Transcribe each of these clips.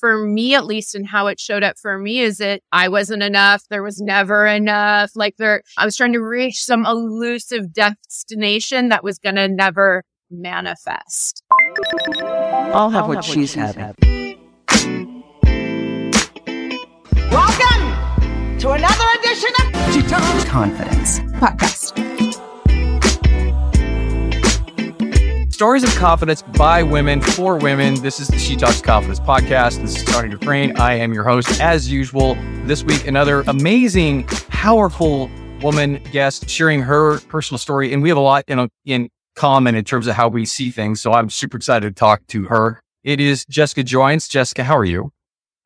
for me, at least, and how it showed up for me is that I wasn't enough. There was never enough. Like there, I was trying to reach some elusive destination that was going to never manifest. I'll have I'll what have she's what having. Welcome to another edition of She Talks Confidence podcast. Stories of confidence by women for women. This is the She Talks Confidence podcast. This is Tony Dufresne. I am your host, as usual. This week, another amazing, powerful woman guest sharing her personal story, and we have a lot in in common in terms of how we see things. So I'm super excited to talk to her. It is Jessica Joines. Jessica, how are you?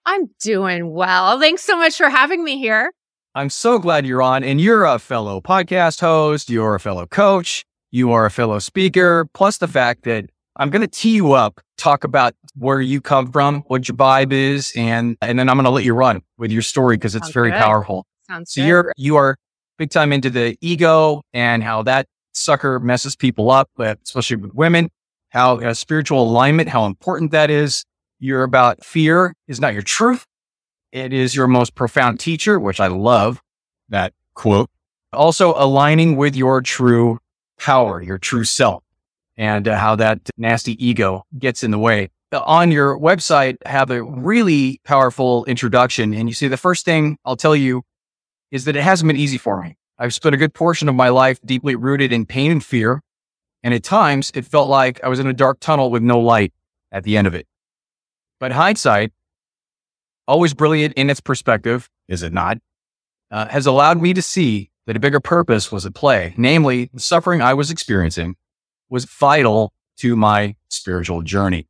I'm doing well. Thanks so much for having me here. I'm so glad you're on, and you're a fellow podcast host. You're a fellow coach you are a fellow speaker, plus the fact that I'm going to tee you up, talk about where you come from, what your vibe is, and and then I'm going to let you run with your story because it's Sounds very good. powerful. Sounds so good. you're you are big time into the ego and how that sucker messes people up, especially with women. How uh, spiritual alignment, how important that is. You're about fear is not your truth. It is your most profound teacher, which I love that quote. Also aligning with your true power, your true self, and uh, how that nasty ego gets in the way. On your website, have a really powerful introduction. And you see, the first thing I'll tell you is that it hasn't been easy for me. I've spent a good portion of my life deeply rooted in pain and fear. And at times it felt like I was in a dark tunnel with no light at the end of it. But hindsight, always brilliant in its perspective, is it not? Uh, has allowed me to see that a bigger purpose was at play. Namely, the suffering I was experiencing was vital to my spiritual journey.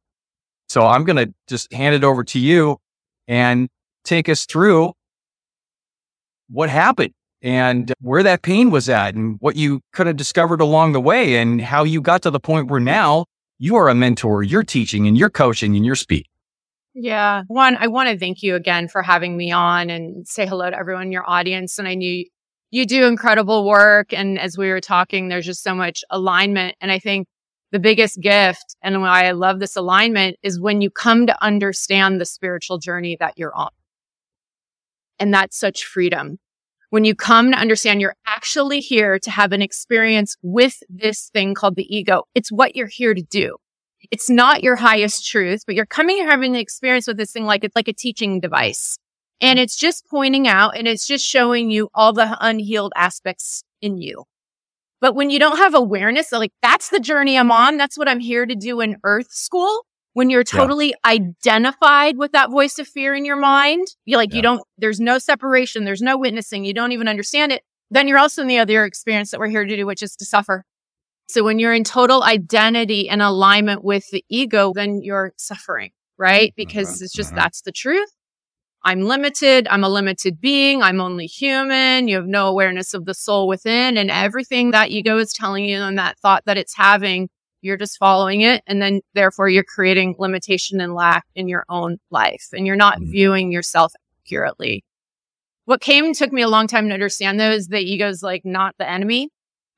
So I'm going to just hand it over to you and take us through what happened and where that pain was at and what you could have discovered along the way and how you got to the point where now you are a mentor, you're teaching and you're coaching and you're speaking. Yeah. One, I want to thank you again for having me on and say hello to everyone in your audience. And I knew you do incredible work. And as we were talking, there's just so much alignment. And I think the biggest gift and why I love this alignment is when you come to understand the spiritual journey that you're on. And that's such freedom. When you come to understand you're actually here to have an experience with this thing called the ego, it's what you're here to do. It's not your highest truth, but you're coming here having an experience with this thing like it's like a teaching device. And it's just pointing out and it's just showing you all the unhealed aspects in you. But when you don't have awareness, like that's the journey I'm on. That's what I'm here to do in earth school. When you're totally yeah. identified with that voice of fear in your mind, you like, yeah. you don't, there's no separation. There's no witnessing. You don't even understand it. Then you're also in the other experience that we're here to do, which is to suffer. So when you're in total identity and alignment with the ego, then you're suffering, right? Because uh-huh. it's just, uh-huh. that's the truth. I'm limited. I'm a limited being. I'm only human. You have no awareness of the soul within and everything that ego is telling you and that thought that it's having. You're just following it. And then therefore you're creating limitation and lack in your own life and you're not mm-hmm. viewing yourself accurately. What came took me a long time to understand though is that ego is like not the enemy.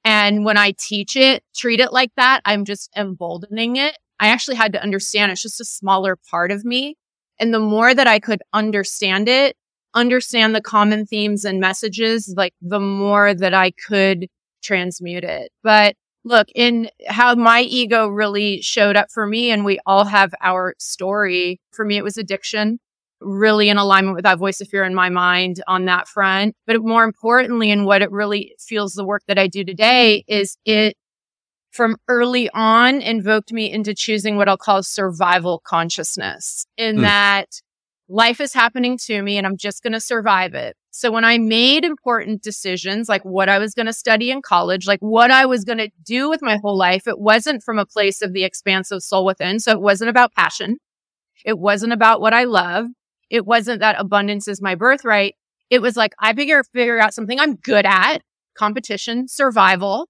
And when I teach it, treat it like that, I'm just emboldening it. I actually had to understand it's just a smaller part of me and the more that I could understand it, understand the common themes and messages, like the more that I could transmute it. But look, in how my ego really showed up for me, and we all have our story. For me, it was addiction, really in alignment with that voice of fear in my mind on that front. But more importantly, and what it really feels the work that I do today is it from early on invoked me into choosing what I'll call survival consciousness in mm. that life is happening to me and I'm just going to survive it. So when I made important decisions, like what I was going to study in college, like what I was going to do with my whole life, it wasn't from a place of the expansive soul within. So it wasn't about passion. It wasn't about what I love. It wasn't that abundance is my birthright. It was like, I figure, figure out something I'm good at, competition, survival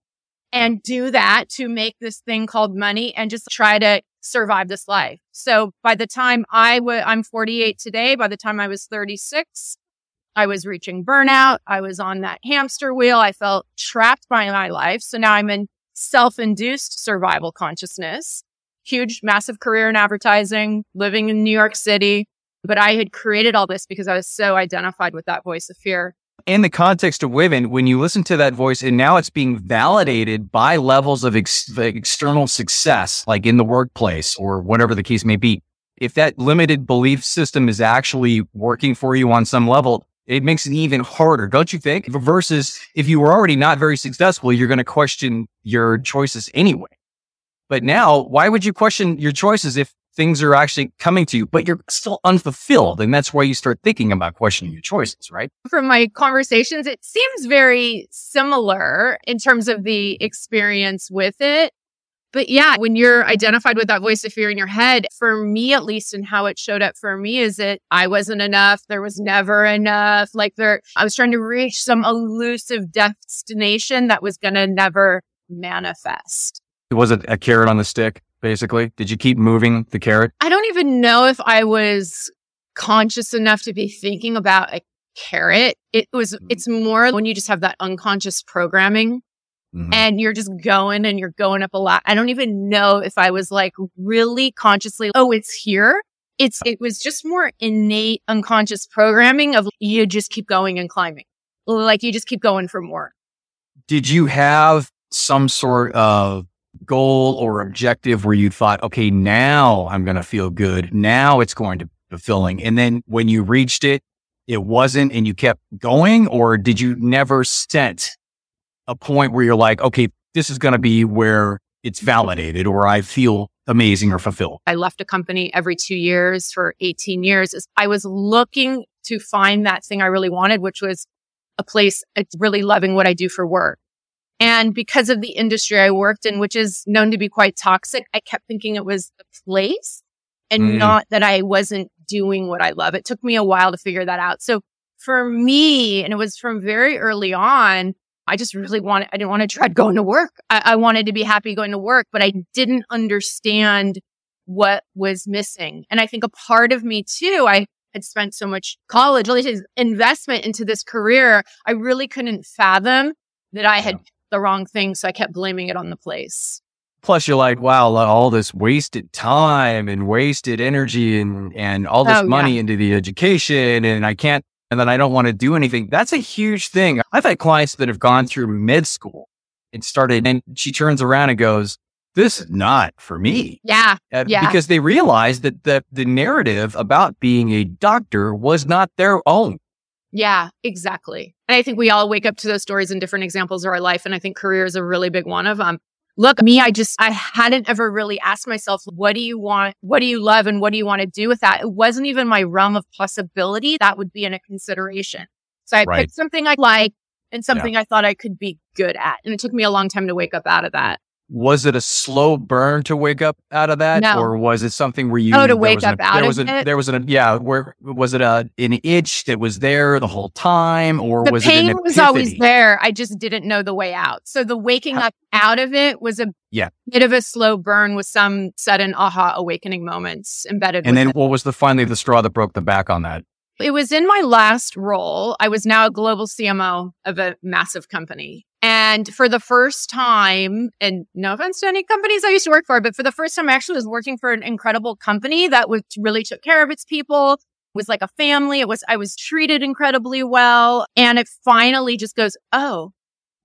and do that to make this thing called money and just try to survive this life. So by the time I was, I'm 48 today. By the time I was 36, I was reaching burnout. I was on that hamster wheel. I felt trapped by my life. So now I'm in self-induced survival consciousness, huge, massive career in advertising, living in New York City, But I had created all this because I was so identified with that voice of fear. In the context of women, when you listen to that voice and now it's being validated by levels of ex- external success, like in the workplace or whatever the case may be, if that limited belief system is actually working for you on some level, it makes it even harder, don't you think? Versus if you were already not very successful, you're going to question your choices anyway. But now, why would you question your choices if things are actually coming to you, but you're still unfulfilled? And that's why you start thinking about questioning your choices, right? From my conversations, it seems very similar in terms of the experience with it. But yeah, when you're identified with that voice of fear in your head, for me at least, and how it showed up for me is that I wasn't enough. There was never enough. Like there, I was trying to reach some elusive destination that was going to never manifest. It Was it a carrot on the stick, basically? Did you keep moving the carrot? I don't even know if I was conscious enough to be thinking about a carrot. It was, mm. it's more when you just have that unconscious programming Mm-hmm. And you're just going and you're going up a lot. I don't even know if I was like really consciously, oh, it's here. It's, it was just more innate unconscious programming of you just keep going and climbing. Like you just keep going for more. Did you have some sort of goal or objective where you thought, okay, now I'm going to feel good. Now it's going to be fulfilling. And then when you reached it, it wasn't and you kept going or did you never set a point where you're like, okay, this is going to be where it's validated or I feel amazing or fulfilled? I left a company every two years for 18 years. I was looking to find that thing I really wanted, which was a place it's really loving what I do for work. And because of the industry I worked in, which is known to be quite toxic, I kept thinking it was the place and mm. not that I wasn't doing what I love. It took me a while to figure that out. So for me, and it was from very early on, I just really wanted, I didn't want to dread going to work. I, I wanted to be happy going to work, but I didn't understand what was missing. And I think a part of me too, I had spent so much college, all these investment into this career. I really couldn't fathom that I had. The wrong thing. So I kept blaming it on the place. Plus, you're like, wow, all this wasted time and wasted energy and, and all this oh, money yeah. into the education. And I can't and then I don't want to do anything. That's a huge thing. I've had clients that have gone through med school and started, and she turns around and goes, this is not for me. Yeah. Uh, yeah. Because they realized that the, the narrative about being a doctor was not their own. Yeah, exactly. And I think we all wake up to those stories in different examples of our life. And I think career is a really big one of them look, me, I just, I hadn't ever really asked myself, what do you want? What do you love? And what do you want to do with that? It wasn't even my realm of possibility. That would be in a consideration. So I right. picked something I like and something yeah. I thought I could be good at. And it took me a long time to wake up out of that was it a slow burn to wake up out of that no. or was it something where you oh to wake up an, out there of was a, it there was an yeah where was it a an itch that was there the whole time or the was pain it an was always there i just didn't know the way out so the waking How, up out of it was a yeah bit of a slow burn with some sudden aha awakening moments embedded and then it. what was the finally the straw that broke the back on that it was in my last role. I was now a global CMO of a massive company. And for the first time, and no offense to any companies I used to work for, but for the first time, I actually was working for an incredible company that was really took care of its people, was like a family. It was, I was treated incredibly well. And it finally just goes, Oh,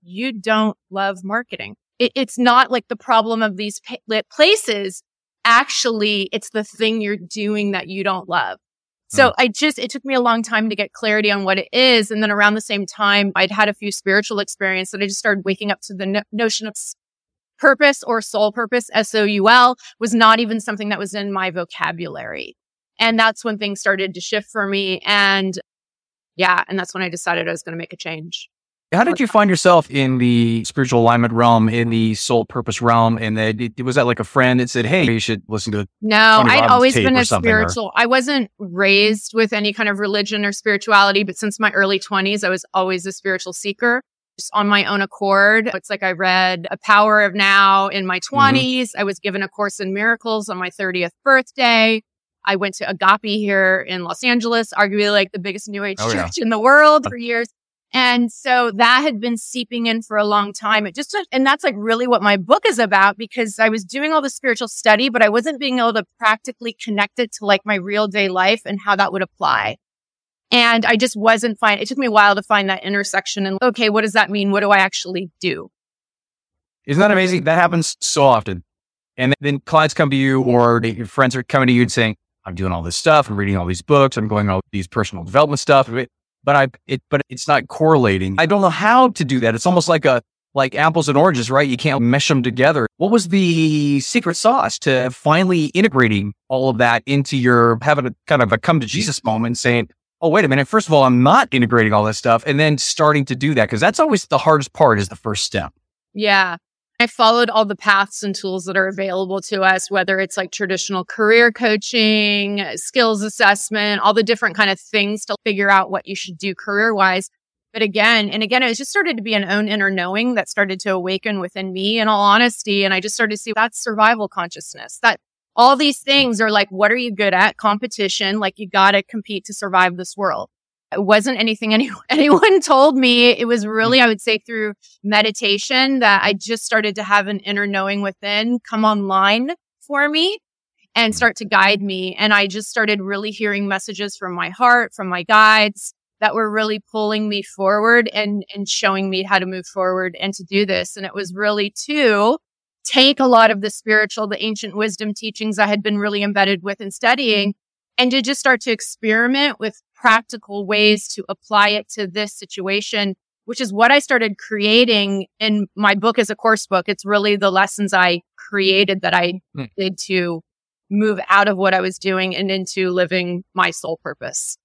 you don't love marketing. It, it's not like the problem of these pa- places. Actually, it's the thing you're doing that you don't love. So mm. I just, it took me a long time to get clarity on what it is. And then around the same time, I'd had a few spiritual experiences and I just started waking up to the no- notion of purpose or soul purpose, S-O-U-L was not even something that was in my vocabulary. And that's when things started to shift for me. And yeah, and that's when I decided I was going to make a change. How did you find yourself in the spiritual alignment realm, in the soul purpose realm? And it, was that like a friend that said, "Hey, you should listen to"? No, I'd always been a spiritual. Or... I wasn't raised with any kind of religion or spirituality, but since my early twenties, I was always a spiritual seeker. Just on my own accord. It's like I read A Power of Now in my 20s. Mm-hmm. I was given a course in miracles on my 30th birthday. I went to Agape here in Los Angeles, arguably like the biggest new age oh, church yeah. in the world for years. And so that had been seeping in for a long time. It just, and that's like really what my book is about because I was doing all the spiritual study, but I wasn't being able to practically connect it to like my real day life and how that would apply. And I just wasn't fine. It took me a while to find that intersection and okay, what does that mean? What do I actually do? Isn't that amazing? That happens so often. And then clients come to you or your friends are coming to you and saying, I'm doing all this stuff. I'm reading all these books. I'm going all these personal development stuff but I, it, but it's not correlating. I don't know how to do that. It's almost like a, like apples and oranges, right? You can't mesh them together. What was the secret sauce to finally integrating all of that into your having a kind of a come to Jesus moment saying, Oh, wait a minute. First of all, I'm not integrating all this stuff and then starting to do that. Cause that's always the hardest part is the first step. Yeah. I followed all the paths and tools that are available to us, whether it's like traditional career coaching, skills assessment, all the different kind of things to figure out what you should do career wise. But again, and again, it just started to be an own inner knowing that started to awaken within me in all honesty. And I just started to see that's survival consciousness that all these things are like, what are you good at? Competition. Like you got to compete to survive this world. It wasn't anything any, anyone told me. It was really, I would say through meditation that I just started to have an inner knowing within come online for me and mm. start to guide me. And I just started really hearing messages from my heart, from my guides that were really pulling me forward and, and showing me how to move forward and to do this. And it was really to take a lot of the spiritual, the ancient wisdom teachings I had been really embedded with and studying and to just start to experiment with practical ways to apply it to this situation, which is what I started creating in my book as a course book. It's really the lessons I created that I mm. did to move out of what I was doing and into living my soul purpose.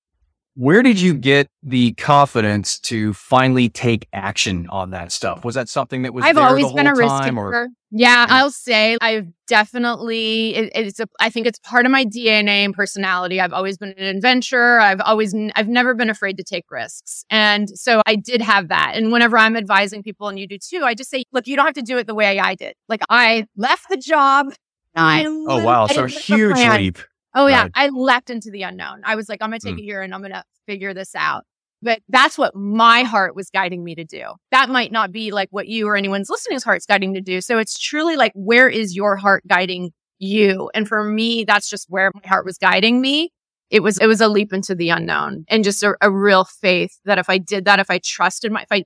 Where did you get the confidence to finally take action on that stuff? Was that something that was I've always been a risk taker. Or? Yeah, I'll say I've definitely it, it's a I think it's part of my DNA and personality. I've always been an adventurer. I've always I've never been afraid to take risks. And so I did have that. And whenever I'm advising people and you do too, I just say, look, you don't have to do it the way I did. Like I left the job. I oh wow, so huge leap. Oh yeah, right. I leapt into the unknown. I was like, I'm going to take mm. it here and I'm going to figure this out. But that's what my heart was guiding me to do. That might not be like what you or anyone's listening's heart's guiding to do. So it's truly like, where is your heart guiding you? And for me, that's just where my heart was guiding me. It was, it was a leap into the unknown and just a, a real faith that if I did that, if I trusted my, if I,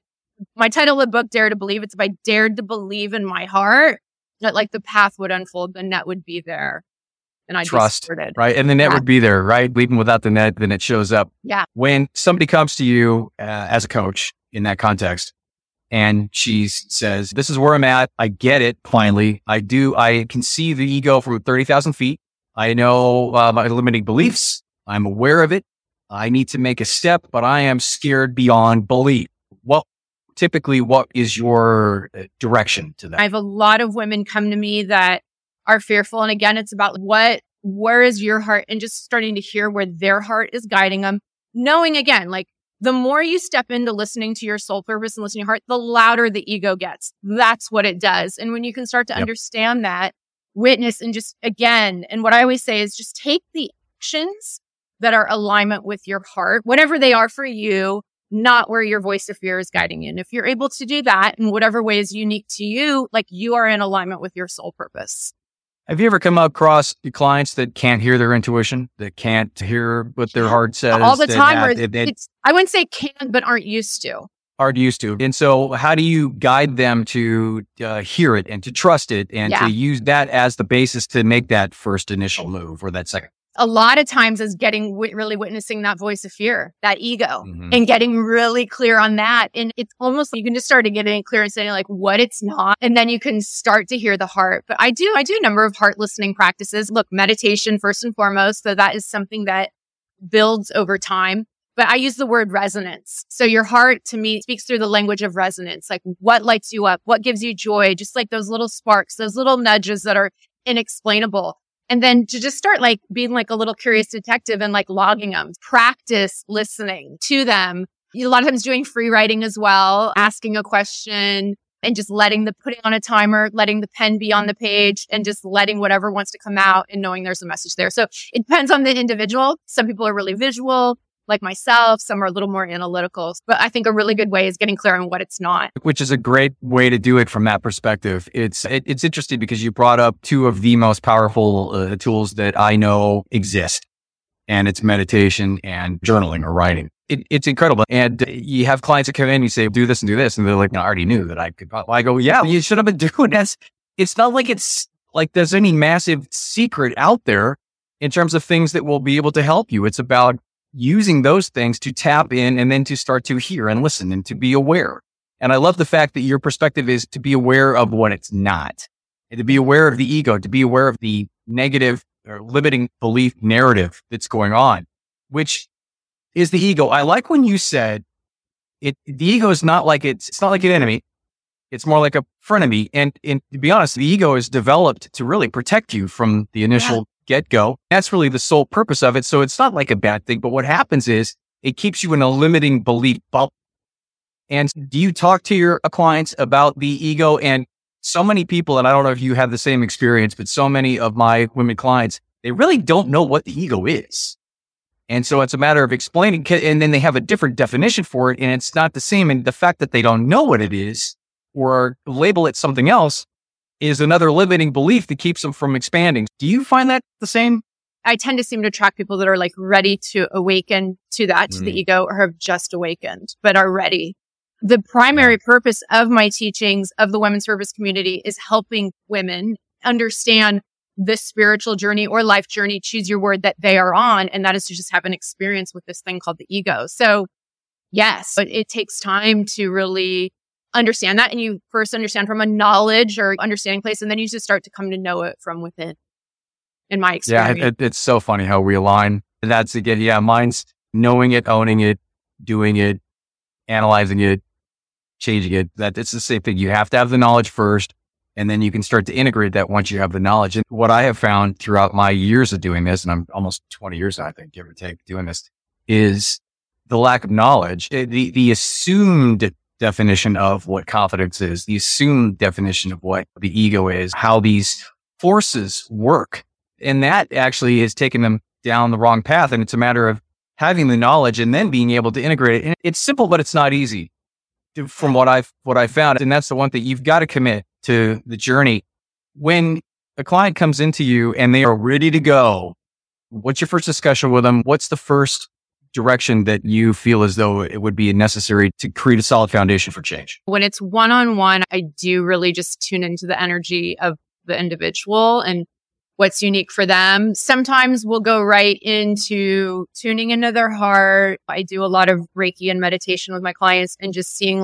my title of the book, Dare to Believe, it's if I dared to believe in my heart, that like the path would unfold, the net would be there and I trust, right? And the net yeah. would be there, right? Even without the net, then it shows up. Yeah. When somebody comes to you uh, as a coach in that context, and she says, "This is where I'm at. I get it. Finally, I do. I can see the ego from thirty thousand feet. I know uh, my limiting beliefs. I'm aware of it. I need to make a step, but I am scared beyond belief." Well, typically, what is your uh, direction to that? I have a lot of women come to me that are fearful. And again, it's about what, where is your heart and just starting to hear where their heart is guiding them. Knowing again, like the more you step into listening to your soul purpose and listening to your heart, the louder the ego gets. That's what it does. And when you can start to yep. understand that, witness and just again, and what I always say is just take the actions that are alignment with your heart, whatever they are for you, not where your voice of fear is guiding you. And if you're able to do that in whatever way is unique to you, like you are in alignment with your soul purpose. Have you ever come across clients that can't hear their intuition, that can't hear what their heart says? All the time. Have, it, it, I wouldn't say can, but aren't used to. Aren't used to. And so, how do you guide them to uh, hear it and to trust it and yeah. to use that as the basis to make that first initial move or that second? A lot of times is getting w- really witnessing that voice of fear, that ego, mm-hmm. and getting really clear on that. And it's almost you can just start to get it clear and saying like what it's not, and then you can start to hear the heart. But I do, I do a number of heart listening practices. Look, meditation first and foremost. So that is something that builds over time. But I use the word resonance. So your heart to me speaks through the language of resonance. Like what lights you up? What gives you joy? Just like those little sparks, those little nudges that are inexplainable. And then to just start like being like a little curious detective and like logging them, practice listening to them. A lot of times doing free writing as well, asking a question and just letting the putting on a timer, letting the pen be on the page and just letting whatever wants to come out and knowing there's a message there. So it depends on the individual. Some people are really visual. Like myself. Some are a little more analytical, but I think a really good way is getting clear on what it's not. Which is a great way to do it from that perspective. It's it, it's interesting because you brought up two of the most powerful uh, tools that I know exist, and it's meditation and journaling or writing. It, it's incredible. And you have clients that come in, and you say, do this and do this. And they're like, I already knew that I could. Well, I go, yeah, you should have been doing this. It's not like it's like there's any massive secret out there in terms of things that will be able to help you. It's about using those things to tap in and then to start to hear and listen and to be aware. And I love the fact that your perspective is to be aware of what it's not and to be aware of the ego, to be aware of the negative or limiting belief narrative that's going on, which is the ego. I like when you said it, the ego is not like it's, it's not like an enemy. It's more like a frenemy. And, and to be honest, the ego is developed to really protect you from the initial get go. That's really the sole purpose of it. So it's not like a bad thing, but what happens is it keeps you in a limiting belief bubble. And do you talk to your clients about the ego? And so many people, and I don't know if you have the same experience, but so many of my women clients, they really don't know what the ego is. And so it's a matter of explaining, and then they have a different definition for it, and it's not the same. And the fact that they don't know what it is or label it something else is another limiting belief that keeps them from expanding. Do you find that the same? I tend to seem to attract people that are like ready to awaken to that, mm. to the mm. ego, or have just awakened, but are ready. The primary purpose of my teachings of the women's service community is helping women understand the spiritual journey or life journey, choose your word that they are on. And that is to just have an experience with this thing called the ego. So yes, but it takes time to really understand that. And you first understand from a knowledge or understanding place, and then you just start to come to know it from within. In my experience. Yeah, it, it's so funny how we align. That's again, yeah, mine's knowing it, owning it, doing it, analyzing it, changing it. That it's the same thing. You have to have the knowledge first, and then you can start to integrate that once you have the knowledge. And what I have found throughout my years of doing this, and I'm almost 20 years, I think, give or take, doing this, is the lack of knowledge, eh, the the assumed definition of what confidence is, the assumed definition of what the ego is, how these forces work. And that actually has taken them down the wrong path. And it's a matter of having the knowledge and then being able to integrate it. And it's simple, but it's not easy from what I've, what I found. And that's the one thing you've got to commit to the journey. When a client comes into you and they are ready to go, what's your first discussion with them? What's the first direction that you feel as though it would be necessary to create a solid foundation for change? When it's one on one, I do really just tune into the energy of the individual and what's unique for them. Sometimes we'll go right into tuning into their heart. I do a lot of Reiki and meditation with my clients and just seeing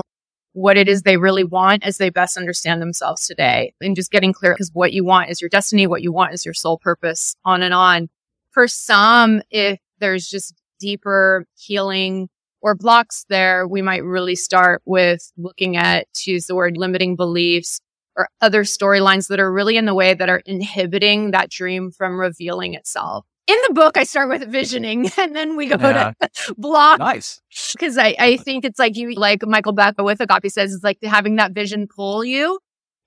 what it is they really want as they best understand themselves today and just getting clear because what you want is your destiny. What you want is your soul purpose on and on. For some, if there's just deeper healing or blocks there, we might really start with looking at, to use the word limiting beliefs or other storylines that are really in the way that are inhibiting that dream from revealing itself. In the book, I start with visioning and then we go yeah. to block. Nice. Cause I, I think it's like you, like Michael Beckwith with Agape says, it's like having that vision pull you.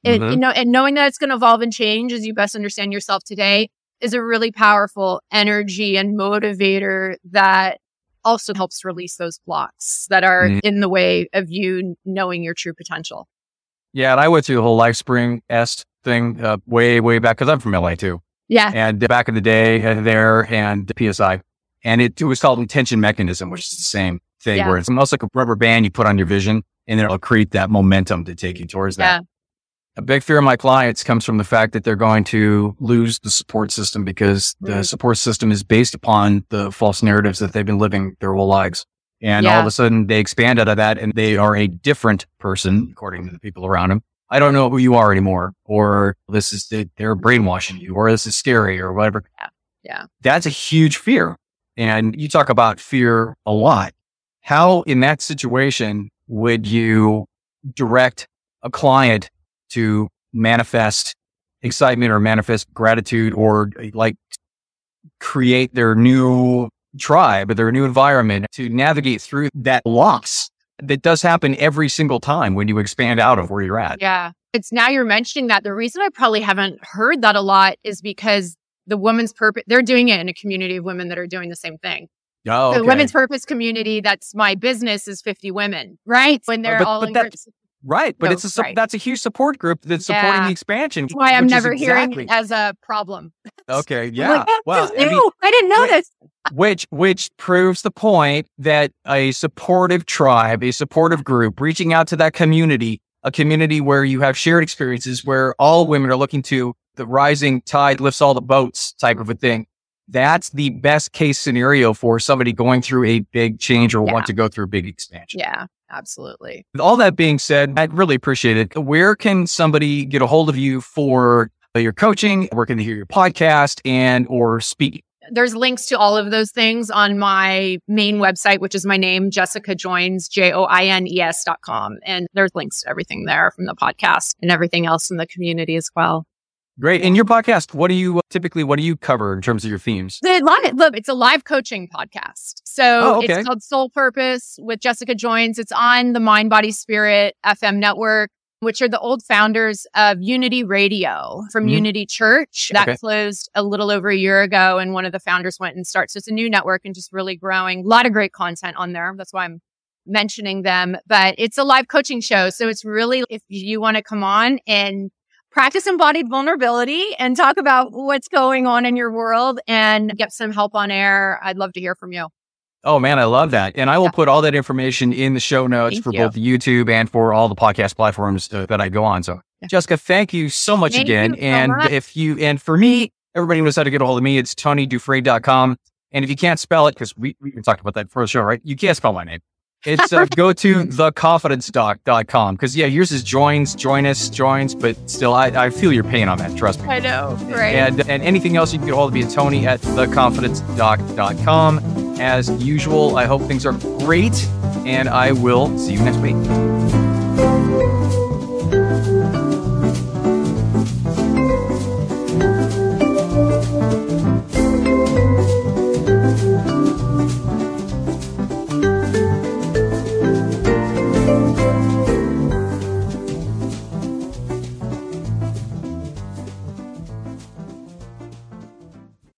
Mm-hmm. you know, and knowing that it's going to evolve and change as you best understand yourself today is a really powerful energy and motivator that also helps release those blocks that are mm. in the way of you knowing your true potential. Yeah. And I went through the whole LifeSpring Est thing uh, way, way back because I'm from LA too. Yeah. And back in the day uh, there and the PSI. And it, it, was called intention mechanism, which is the same thing yeah. where it's almost like a rubber band you put on your vision and then it'll create that momentum to take you towards that. A big fear of my clients comes from the fact that they're going to lose the support system because right. the mm-hmm. support system is based upon the false narratives that they've been living their whole lives. And yeah. all of a sudden they expand out of that and they are a different person according to the people around them. I don't know who you are anymore, or this is, they're brainwashing you, or this is scary, or whatever. Yeah. yeah. That's a huge fear. And you talk about fear a lot. How in that situation would you direct a client to manifest excitement or manifest gratitude or like create their new tribe or their new environment to navigate through that loss that does happen every single time when you expand out of where you're at. Yeah. It's now you're mentioning that. The reason I probably haven't heard that a lot is because the woman's purpose, they're doing it in a community of women that are doing the same thing. Oh, The women's purpose community, that's my business, is 50 women, right? When oh, they're but- all but in that- groups. Right, but it's a right. that's a huge support group that's supporting Yeah. the expansion. That's why I'm which never hearing it as a problem. Okay, yeah. like, "Oh, well, I mean. I didn't know wait. this. which which proves the point that a supportive tribe, a supportive group, reaching out to that community, a community where you have shared experiences, where all women are looking to the rising tide lifts all the boats type of a thing. That's the best case scenario for somebody going through a big change or Yeah. want to go through a big expansion. Yeah, absolutely. With all that being said, I'd really appreciate it. Where can somebody get a hold of you for your coaching? Where can they hear your podcast and or speak? There's links to all of those things on my main website, which is my name, Jessica Joines, J O I N E S dot com. And there's links to everything there from the podcast and everything else in the community as well. Great. In your podcast, what do you typically what do you cover in terms of your themes? The live, look, it's a live coaching podcast. So Oh, okay. it's called Soul Purpose with Jessica Joines. It's on the Mind Body Spirit FM network, which are the old founders of Unity Radio from Mhm. Unity Church. That Okay. closed a little over a year ago, and one of the founders went and started. So it's a new network and just really growing. A lot of great content on there. That's why I'm mentioning them. But it's a live coaching show. So it's really if you want to come on and practice embodied vulnerability and talk about what's going on in your world and get some help on air. I'd love to hear from you. Oh man, I love that. And I will Yeah. put all that information in the show notes Thank for you. both YouTube and for all the podcast platforms uh, that I go on. So, Yeah. Jessica, thank you so much Thank again. so and much. if you and for me, everybody knows how to get a hold of me. It's tonydufresne.com. And if you can't spell it, because we, we talked about that for the show, right? You can't spell my name. It's uh, go to theconfidencedoc.com because yeah, yours is joins, join us, joins, but still, I, I feel your pain on that. Trust me. I know, right? And, and anything else, you can get hold of me at Tony at theconfidencedoc.com. As usual, I hope things are great, and I will see you next week.